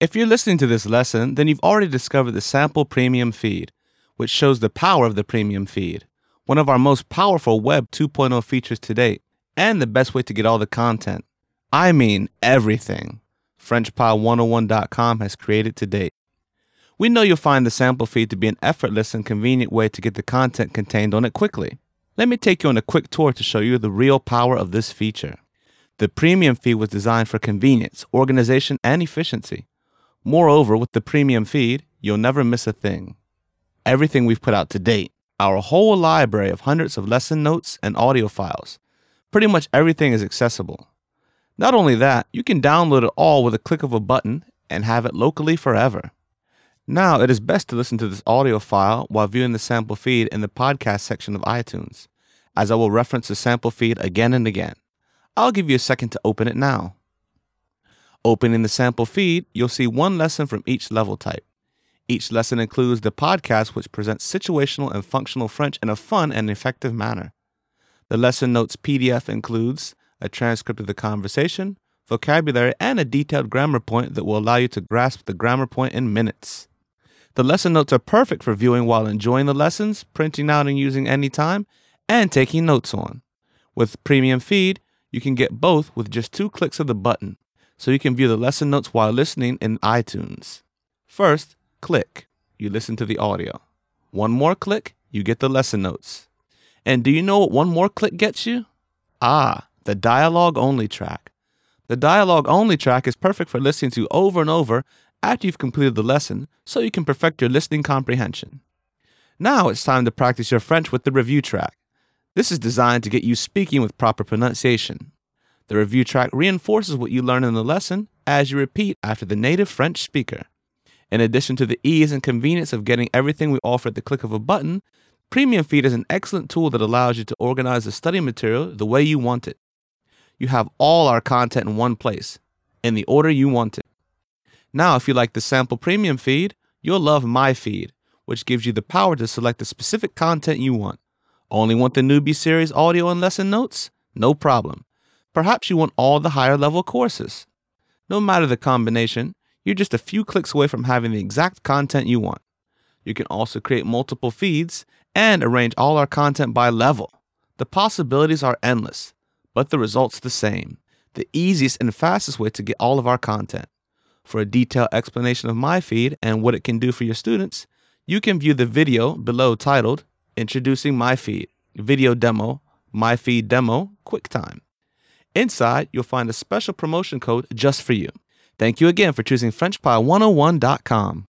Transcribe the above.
If you're listening to this lesson, then you've already discovered the sample premium feed, which shows the power of the premium feed, one of our most powerful Web 2.0 features to date, and the best way to get all the content. I mean, everything. FrenchPod101.com has created to date. We know you'll find the sample feed to be an effortless and convenient way to get the content contained on it quickly. Let me take you on a quick tour to show you the real power of this feature. The premium feed was designed for convenience, organization, and efficiency. Moreover, with the premium feed, you'll never miss a thing. Everything we've put out to date, our whole library of hundreds of lesson notes and audio files, pretty much everything is accessible. Not only that, you can download it all with a click of a button and have it locally forever. Now, it is best to listen to this audio file while viewing the sample feed in the podcast section of iTunes, as I will reference the sample feed again and again. I'll give you a second to open it now. Opening the sample feed, you'll see one lesson from each level type. Each lesson includes the podcast, which presents situational and functional French in a fun and effective manner. The lesson notes PDF includes a transcript of the conversation, vocabulary, and a detailed grammar point that will allow you to grasp the grammar point in minutes. The lesson notes are perfect for viewing while enjoying the lessons, printing out and using anytime, and taking notes on. With Premium Feed, you can get both with just two clicks of the button, so you can view the lesson notes while listening in iTunes. First, click, you listen to the audio. One more click, you get the lesson notes. And do you know what one more click gets you? Ah, the dialogue only track. The dialogue only track is perfect for listening to over and over after you've completed the lesson so you can perfect your listening comprehension. Now it's time to practice your French with the review track. This is designed to get you speaking with proper pronunciation. The review track reinforces what you learn in the lesson as you repeat after the native French speaker. In addition to the ease and convenience of getting everything we offer at the click of a button, Premium Feed is an excellent tool that allows you to organize the study material the way you want it. You have all our content in one place, in the order you want it. Now, if you like the sample premium feed, you'll love my feed, which gives you the power to select the specific content you want. Only want the newbie series audio and lesson notes? No problem. Perhaps you want all the higher level courses. No matter the combination, you're just a few clicks away from having the exact content you want. You can also create multiple feeds and arrange all our content by level. The possibilities are endless, but the results the same. The easiest and fastest way to get all of our content. For a detailed explanation of my feed and what it can do for your students, you can view the video below titled Introducing My Feed, Video Demo, My Feed Demo, QuickTime. Inside, you'll find a special promotion code just for you. Thank you again for choosing FrenchPod101.com.